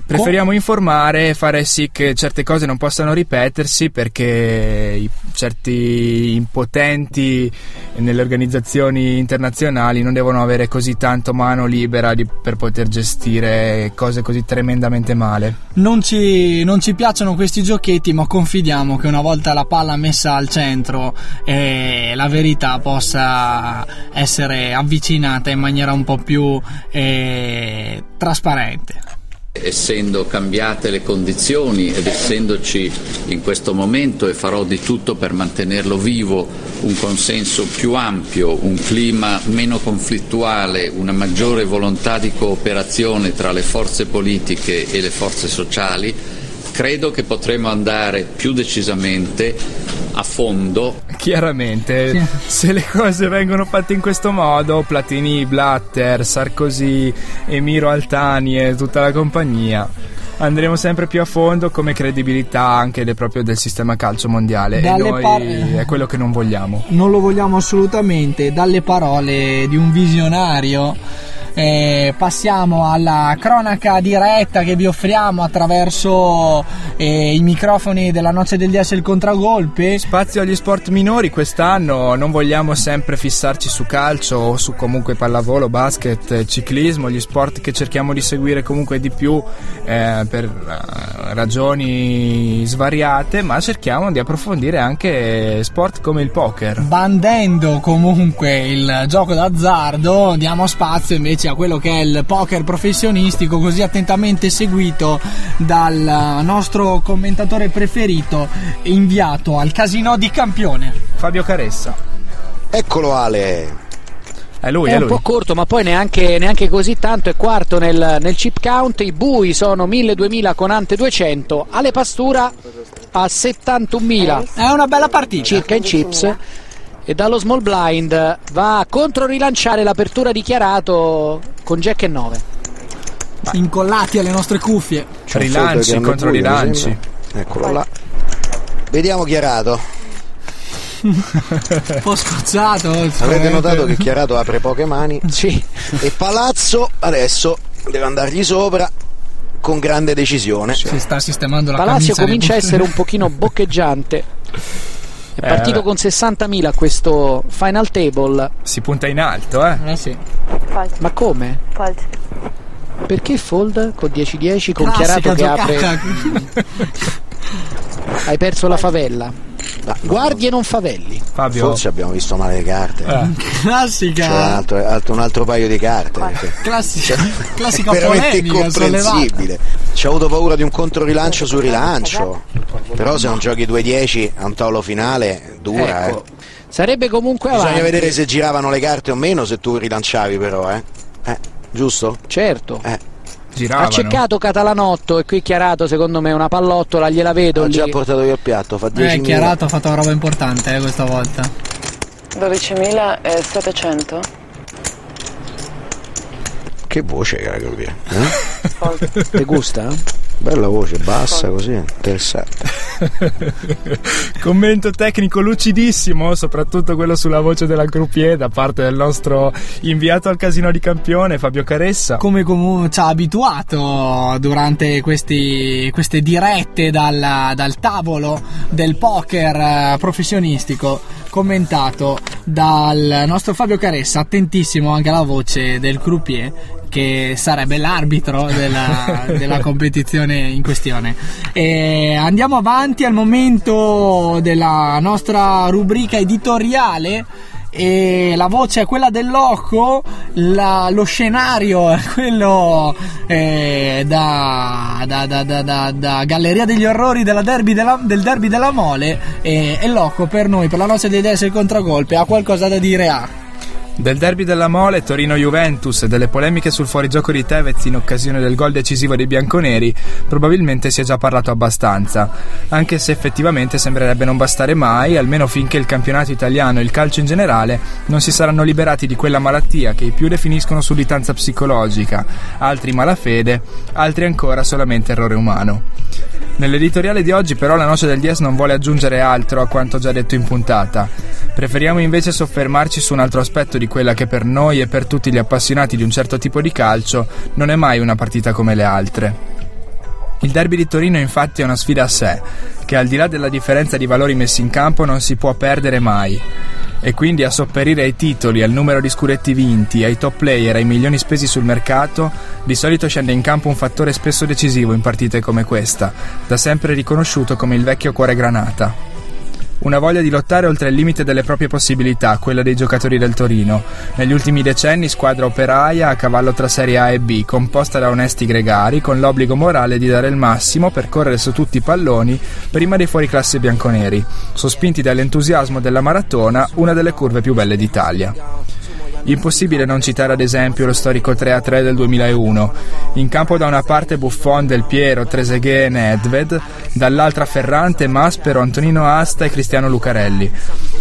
Preferiamo informare e fare sì che certe cose non possano ripetersi perché i, certi impotenti nelle organizzazioni internazionali non devono avere così tanto mano libera di, per poter gestire cose così tremendamente male. Non ci, non ci, piacciono questi giochetti, ma confidiamo che una volta la palla messa al centro eh, la verità possa essere avvicinata in maniera un po' più eh, trasparente. Essendo cambiate le condizioni ed essendoci in questo momento, e farò di tutto per mantenerlo vivo, un consenso più ampio, un clima meno conflittuale, una maggiore volontà di cooperazione tra le forze politiche e le forze sociali, credo che potremo andare più decisamente a fondo. Chiaramente, sì. se le cose vengono fatte in questo modo, Platini, Blatter, Sarkozy, Emiro Altani e tutta la compagnia andremo sempre più a fondo come credibilità anche del, proprio del sistema calcio mondiale Dalle e noi par- è quello che non vogliamo. Non lo vogliamo assolutamente. Dalle parole di un visionario eh, passiamo alla cronaca diretta che vi offriamo attraverso eh, i microfoni della Noce del DS il Contragolpe. Spazio agli sport minori, quest'anno non vogliamo sempre fissarci su calcio o su comunque pallavolo, basket, ciclismo, gli sport che cerchiamo di seguire comunque di più eh, per uh, ragioni svariate, ma cerchiamo di approfondire anche sport come il poker. Bandendo comunque il gioco d'azzardo, diamo spazio invece a quello che è il poker professionistico, così attentamente seguito dal nostro commentatore preferito, inviato al casino di Campione, Fabio Caressa. Eccolo Ale. È lui, è, è un lui. po' corto, ma poi neanche, neanche così tanto. È quarto nel, nel chip count. I bui sono 1000-2000 con ante 200. Ale Pastura a 71.000. È una bella partita. Circa in chips. E dallo small blind va a controrilanciare l'apertura dichiarato con Jack e 9. Incollati alle nostre cuffie. Rilanci, contro rilanci. Eccolo là. Vediamo Chiarato. [laughs] Un po' scocciato. Avete notato che Chiarato apre poche mani? [laughs] Sì. E Palazzo adesso deve andargli sopra con grande decisione. Si sta sistemando la Palazzo comincia a essere un pochino boccheggiante. [laughs] È Eh, partito vabbè. con 60.000 a questo final table. Si punta in alto, eh. Eh sì. Ma come? Fold. Perché fold con 10-10 con Classica Chiarato che apre? [laughs] Hai perso la favella. Guardi e non favelli. Fabio. Forse abbiamo visto male le carte. Eh. Classica. C'era un altro, altro- un altro paio di carte. Classica, classica Cioè, [laughs] veramente polemica sollevata. incomprensibile. Ci ho avuto paura di un controrilancio sul rilancio. Però se non giochi 2-10 a un tavolo finale, dura. Ecco. eh. Sarebbe comunque Bisogna avanti. vedere se giravano le carte o meno se tu rilanciavi però, eh. Eh, giusto? Certo. Eh. Giravano. Ha cercato Catalanotto e qui Chiarato secondo me è una pallottola, gliela vedo Ho lì. già portato via il piatto, fa 10 Eh, Chiarato ha fatto una roba importante eh, questa volta. 12.700. Che voce che hai qui? Eh? Ti gusta? Bella voce, bassa così, interessante. [laughs] Commento tecnico lucidissimo, soprattutto quello sulla voce della croupier da parte del nostro inviato al casino di campione Fabio Caressa. Come comu- ci ha abituato durante questi- queste dirette dal, dal tavolo del poker eh, professionistico, commentato dal nostro Fabio Caressa, attentissimo anche alla voce del croupier che sarebbe l'arbitro della, [laughs] della competizione in questione. E andiamo avanti al momento della nostra rubrica editoriale e la voce è quella del loco, la- lo scenario è quello eh, da, da- da- da- Galleria degli Orrori derby della- del derby della Mole e, e loco per noi, per la nostra idea il contragolpe, ha qualcosa da dire a... Del derby della Mole, Torino-Juventus e delle polemiche sul fuorigioco di Tevez in occasione del gol decisivo dei bianconeri, probabilmente si è già parlato abbastanza, anche se effettivamente sembrerebbe non bastare mai, almeno finché il campionato italiano e il calcio in generale non si saranno liberati di quella malattia che i più definiscono sudditanza psicologica, altri malafede, altri ancora solamente errore umano. Nell'editoriale di oggi però la noce del Dies non vuole aggiungere altro a quanto già detto in puntata. Preferiamo invece soffermarci su un altro aspetto di quella che per noi e per tutti gli appassionati di un certo tipo di calcio non è mai una partita come le altre. Il derby di Torino infatti è una sfida a sé, che al di là della differenza di valori messi in campo non si può perdere mai. E quindi a sopperire ai titoli, al numero di scudetti vinti, ai top player, ai milioni spesi sul mercato, di solito scende in campo un fattore spesso decisivo in partite come questa, da sempre riconosciuto come il vecchio cuore granata. Una voglia di lottare oltre il limite delle proprie possibilità, quella dei giocatori del Torino. Negli ultimi decenni squadra operaia a cavallo tra Serie A e B, composta da onesti gregari, con l'obbligo morale di dare il massimo per correre su tutti i palloni prima dei fuoriclasse bianconeri, sospinti dall'entusiasmo della maratona, una delle curve più belle d'Italia. Impossibile non citare ad esempio lo storico 3-3 del 2001. In campo da una parte Buffon, Del Piero, Trezeguet e Nedved, dall'altra Ferrante, Maspero, Antonino Asta e Cristiano Lucarelli.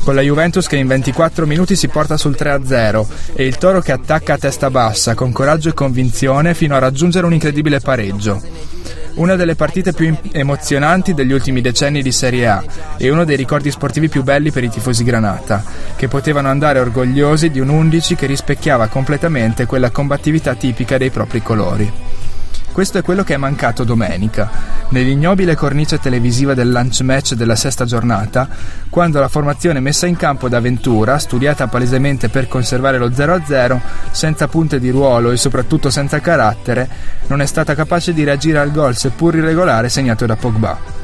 Con la Juventus che in 24 minuti si porta sul 3-0 e il Toro che attacca a testa bassa, con coraggio e convinzione, fino a raggiungere un incredibile pareggio. Una delle partite più emozionanti degli ultimi decenni di Serie A e uno dei ricordi sportivi più belli per i tifosi Granata, che potevano andare orgogliosi di un 11 che rispecchiava completamente quella combattività tipica dei propri colori. Questo è quello che è mancato domenica, nell'ignobile cornice televisiva del lunch match della sesta giornata, quando la formazione messa in campo da Ventura, studiata palesemente per conservare lo 0-0, senza punte di ruolo e soprattutto senza carattere, non è stata capace di reagire al gol seppur irregolare segnato da Pogba.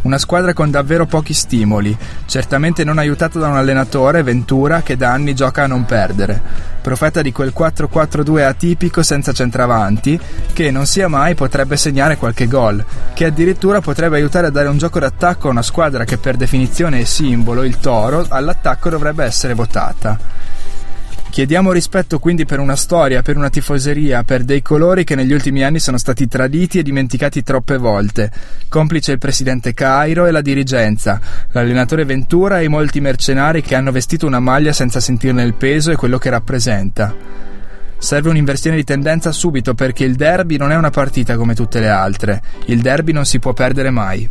Una squadra con davvero pochi stimoli, certamente non aiutata da un allenatore, Ventura, che da anni gioca a non perdere. Profeta di quel 4-4-2 atipico senza centravanti, che non sia mai potrebbe segnare qualche gol, che addirittura potrebbe aiutare a dare un gioco d'attacco a una squadra che per definizione è simbolo, il Toro, all'attacco dovrebbe essere votata. Chiediamo rispetto quindi per una storia, per una tifoseria, per dei colori che negli ultimi anni sono stati traditi e dimenticati troppe volte. Complice il presidente Cairo e la dirigenza, l'allenatore Ventura e i molti mercenari che hanno vestito una maglia senza sentirne il peso e quello che rappresenta. Serve un'inversione di tendenza subito perché il derby non è una partita come tutte le altre. Il derby non si può perdere mai.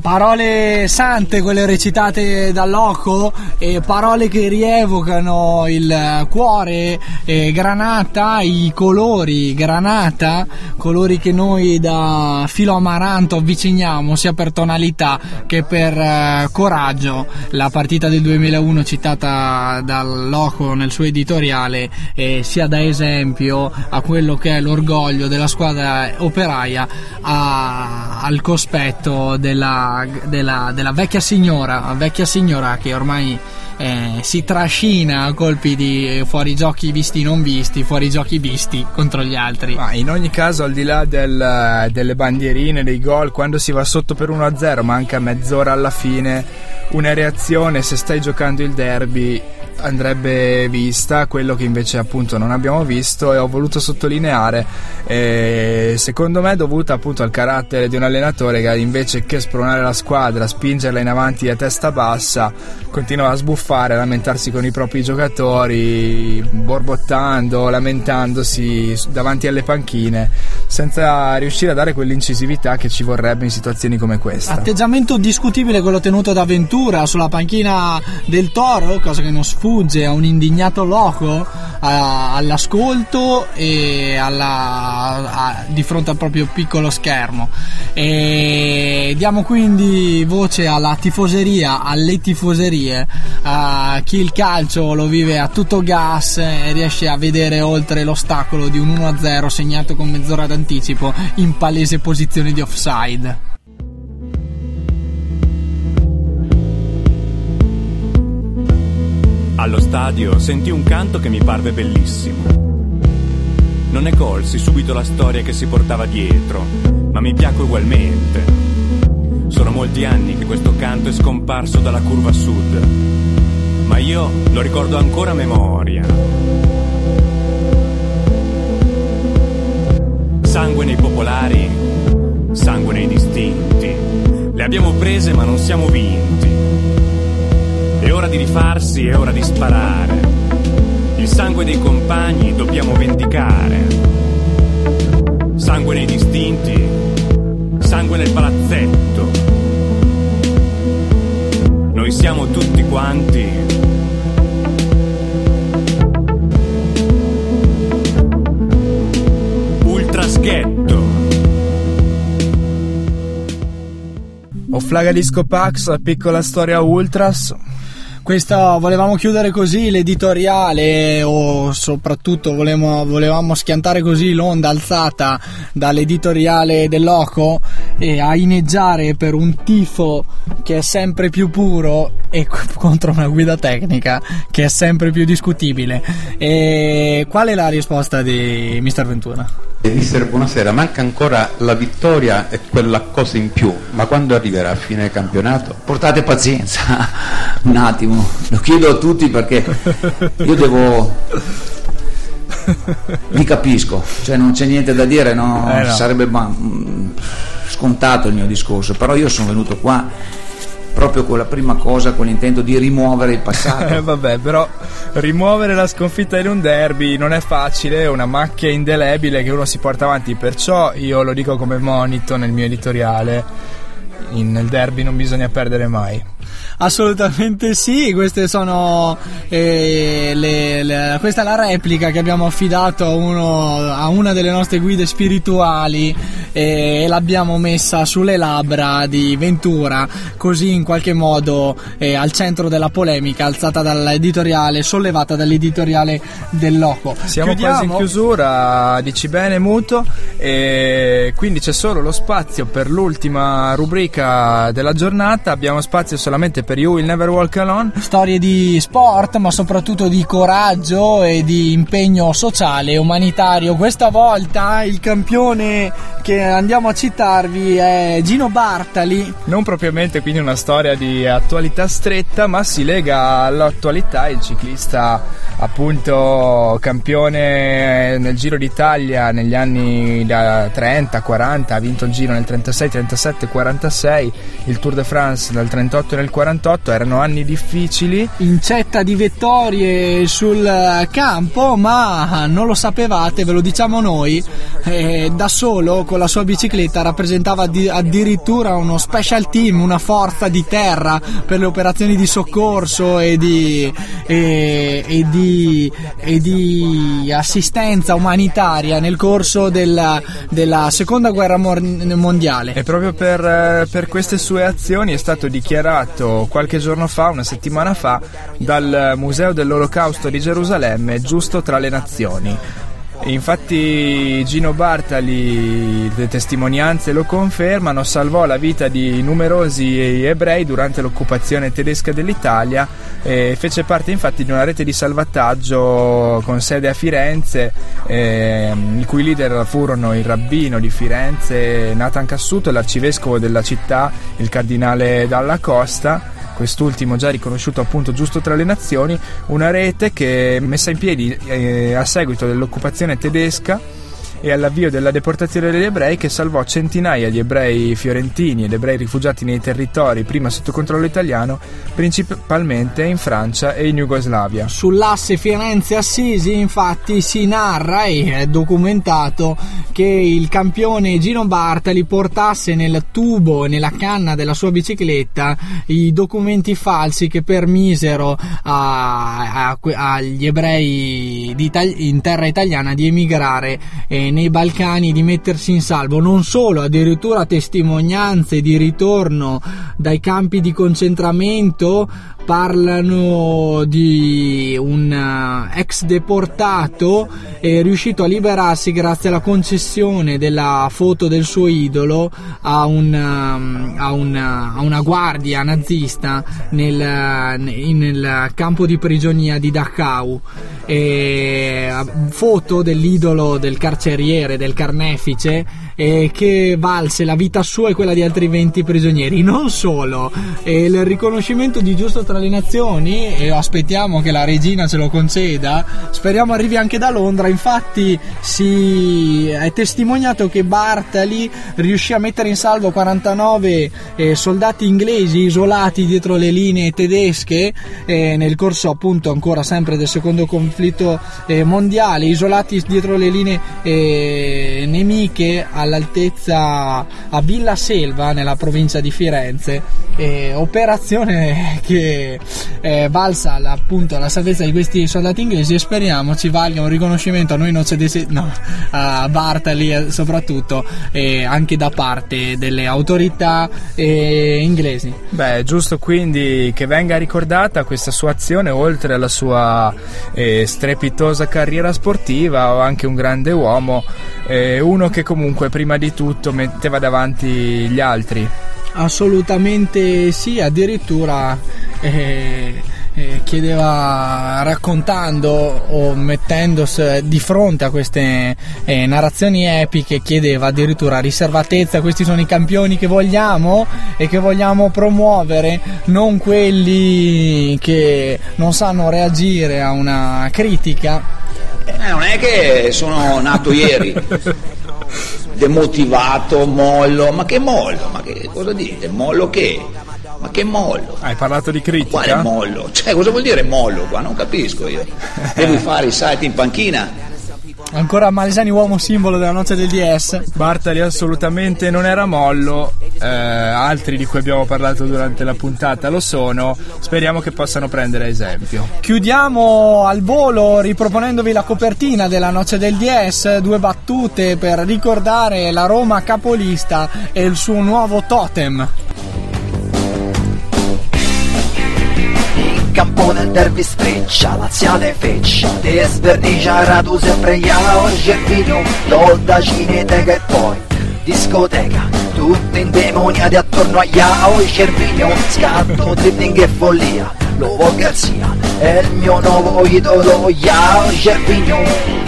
Parole sante quelle recitate dal loco e parole che rievocano il cuore eh, granata, i colori granata, colori che noi da filo amaranto avviciniamo sia per tonalità che per eh, coraggio. La partita del 2001 citata dal loco nel suo editoriale eh, sia da esempio a quello che è l'orgoglio della squadra operaia a- al cospetto della della, della vecchia signora, vecchia signora che ormai eh, si trascina a colpi di fuorigiochi visti non visti, fuorigiochi visti contro gli altri. Ma in ogni caso, al di là del- delle bandierine, dei gol, quando si va sotto per 1-0, manca mezz'ora alla fine, una reazione, se stai giocando il derby, andrebbe vista, quello che invece appunto non abbiamo visto e ho voluto sottolineare, eh, secondo me dovuta appunto al carattere di un allenatore che invece che spronare la squadra, spingerla in avanti a testa bassa, continua a sbuffare, a lamentarsi con i propri giocatori, borbottando, lamentandosi davanti alle panchine, senza riuscire a dare quell'incisività che ci vorrebbe in situazioni come questa. Atteggiamento discutibile quello tenuto da Ventura sulla panchina del Toro, cosa che non sfugge a un indignato loco a- all'ascolto e alla- a- di fronte al proprio piccolo schermo. E diamo quindi voce alla tifoseria, alle tifoserie, a chi il calcio lo vive a tutto gas e riesce a vedere oltre l'ostacolo di un 1-0 segnato con mezz'ora d'anticipo in palese posizione di offside. Allo stadio sentì un canto che mi parve bellissimo. Non ne colsi subito la storia che si portava dietro, ma mi piacque ugualmente. Sono molti anni che questo canto è scomparso dalla curva sud, ma io lo ricordo ancora a memoria. Sangue nei popolari, sangue nei distinti. Le abbiamo prese ma non siamo vinti. Ora di rifarsi, è ora di sparare. Il sangue dei compagni dobbiamo vendicare. Sangue nei distinti, sangue nel palazzetto. Noi siamo tutti quanti. Ultraschetto. O Flaga Disco Pax, piccola storia Ultras. Questo volevamo chiudere così l'editoriale o soprattutto volevamo, volevamo schiantare così l'onda alzata dall'editoriale del Loco e a ineggiare per un tifo che è sempre più puro e [laughs] contro una guida tecnica che è sempre più discutibile. E qual è la risposta di Mr. Ventura? Mister, buonasera. Manca ancora la vittoria e quella cosa in più, ma quando arriverà a fine campionato? Portate pazienza, [laughs] un attimo, lo chiedo a tutti perché io devo... Vi capisco, cioè non c'è niente da dire, no, Eh no. sarebbe ma, mm, scontato il mio discorso, però io sono venuto qua proprio con la prima cosa con l'intento di rimuovere il passato. [laughs] Eh, vabbè, però rimuovere la sconfitta in un derby non è facile, è una macchia indelebile che uno si porta avanti, perciò io lo dico come monito nel mio editoriale, nel derby non bisogna perdere mai. Assolutamente sì, queste sono eh, le- le- questa è la replica che abbiamo affidato a, uno- a una delle nostre guide spirituali eh, e l'abbiamo messa sulle labbra di Ventura, così in qualche modo eh, al centro della polemica, alzata dall'editoriale, sollevata dall'editoriale del Loco. Siamo Chiudiamo? quasi in chiusura, dici bene muto, e quindi c'è solo lo spazio per l'ultima rubrica della giornata, abbiamo spazio solamente ovviamente per You il Never Walk Alone. Storie di sport, ma soprattutto di coraggio e di impegno sociale e umanitario. Questa volta il campione che andiamo a citarvi è Gino Bartali. Non propriamente quindi una storia di attualità stretta, ma si lega all'attualità il ciclista appunto campione nel Giro d'Italia negli anni da 30, 40, ha vinto il Giro nel 36, 37, 46, il Tour de France dal 38 nel 40 78 erano anni difficili. Incetta di vittorie sul eh, campo, ma non lo sapevate, ve lo diciamo noi, eh, da solo con la sua bicicletta rappresentava addirittura uno special team, una forza di terra per le operazioni di soccorso e di, e, e di, e di assistenza umanitaria nel corso della, della seconda guerra mondiale. E proprio per, eh, per queste sue azioni è stato dichiarato qualche giorno fa, una settimana fa, dal Museo dell'Olocausto di Gerusalemme giusto tra le nazioni. Infatti Gino Bartali, le testimonianze lo confermano, salvò la vita di numerosi ebrei durante l'occupazione tedesca dell'Italia e fece parte infatti di una rete di salvataggio con sede a Firenze, ehm, i cui leader furono il rabbino di Firenze Nathan Cassuto l'arcivescovo della città, il cardinale Dalla Costa quest'ultimo già riconosciuto appunto giusto tra le nazioni, una rete che messa in piedi eh, a seguito dell'occupazione tedesca e all'avvio della deportazione degli ebrei che salvò centinaia di ebrei fiorentini ed ebrei rifugiati nei territori prima sotto controllo italiano, principalmente in Francia e in Jugoslavia. Sull'asse Firenze-Assisi infatti si narra e è documentato che il campione Gino Bartali portasse nel tubo e nella canna della sua bicicletta i documenti falsi che permisero a- a- agli ebrei Itali- in terra italiana di emigrare eh, nei Balcani, di mettersi in salvo. Non solo, addirittura testimonianze di ritorno dai campi di concentramento parlano di un eh, ex deportato eh, riuscito a liberarsi grazie alla concessione della foto del suo idolo a, un, um, a, un, a una guardia nazista nel, nel campo di prigionia di Dachau. E, foto dell'idolo del carceriere, del carnefice, eh, che valse la vita sua e quella di altri 20 prigionieri. Non solo, eh, il riconoscimento di giusto tra le nazioni, e aspettiamo che la regina ce lo conceda, speriamo arrivi anche da Londra. Infatti, si è testimoniato che Bartali riuscì a mettere in salvo 49 eh, soldati inglesi isolati dietro le linee tedesche eh, nel corso appunto ancora sempre del secondo conflitto eh, mondiale, isolati dietro le linee eh, nemiche all'altezza a Villa Selva nella provincia di Firenze. Eh, operazione [laughs] che eh, valsa la- appunto la salvezza di questi soldati inglesi e speriamo ci valga un riconoscimento a noi non cedese, no, a Bartali eh, soprattutto e anche da parte delle autorità eh, inglesi. Beh, giusto quindi che venga ricordata questa sua azione oltre alla sua eh, strepitosa carriera sportiva o anche un grande uomo, uno che comunque prima di tutto metteva davanti gli altri. Assolutamente sì, addirittura eh, eh, chiedeva raccontando o mettendosi di fronte a queste eh, narrazioni epiche, chiedeva addirittura riservatezza, questi sono i campioni che vogliamo e che vogliamo promuovere, non quelli che non sanno reagire a una critica. Eh, non è che sono nato ieri demotivato, mollo, ma che mollo? Ma che cosa dite? Mollo che? Ma che mollo? Hai parlato di critica? Quale mollo? Cioè, cosa vuol dire mollo qua? Non capisco io. Devi [laughs] fare i salti in panchina? Ancora Malesani uomo simbolo della notte del DS. Bartali assolutamente non era mollo, eh, altri di cui abbiamo parlato durante la puntata lo sono, speriamo che possano prendere esempio. Chiudiamo al volo riproponendovi la copertina della noce del DS, due battute per ricordare la Roma capolista e il suo nuovo totem. Campo nel derby streccia, laziale feccia Te svernicia tu sempre Iao Gervinio Dolda cineteca e poi discoteca. Tutti indemoniati attorno a Iao Gervinio Scatto, dribbling e follia Lobo Garzia è il mio nuovo idolo Iao Gervinio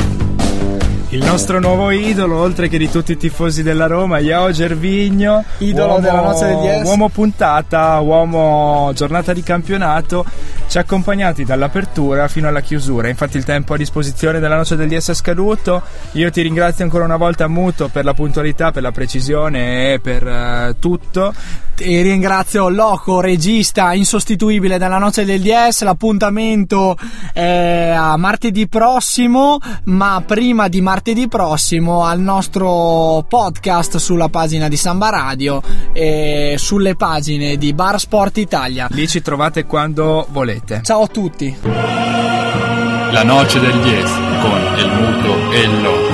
Il nostro nuovo idolo, oltre che di tutti i tifosi della Roma, Iao Gervigno, Idolo uomo, della noce del DS. uomo puntata, uomo giornata di campionato, ci ha accompagnati dall'apertura fino alla chiusura. Infatti il tempo a disposizione della noce del DS è scaduto. Io ti ringrazio ancora una volta Muto per la puntualità, per la precisione e per eh, tutto. E ringrazio Loco, regista insostituibile della noce del DS. L'appuntamento è a martedì prossimo, ma prima di martedì prossimo al nostro podcast sulla pagina di Samba Radio e sulle pagine di Bar Sport Italia. Lì ci trovate quando volete. Ciao a tutti. La noce del 10 con il muto e il loco.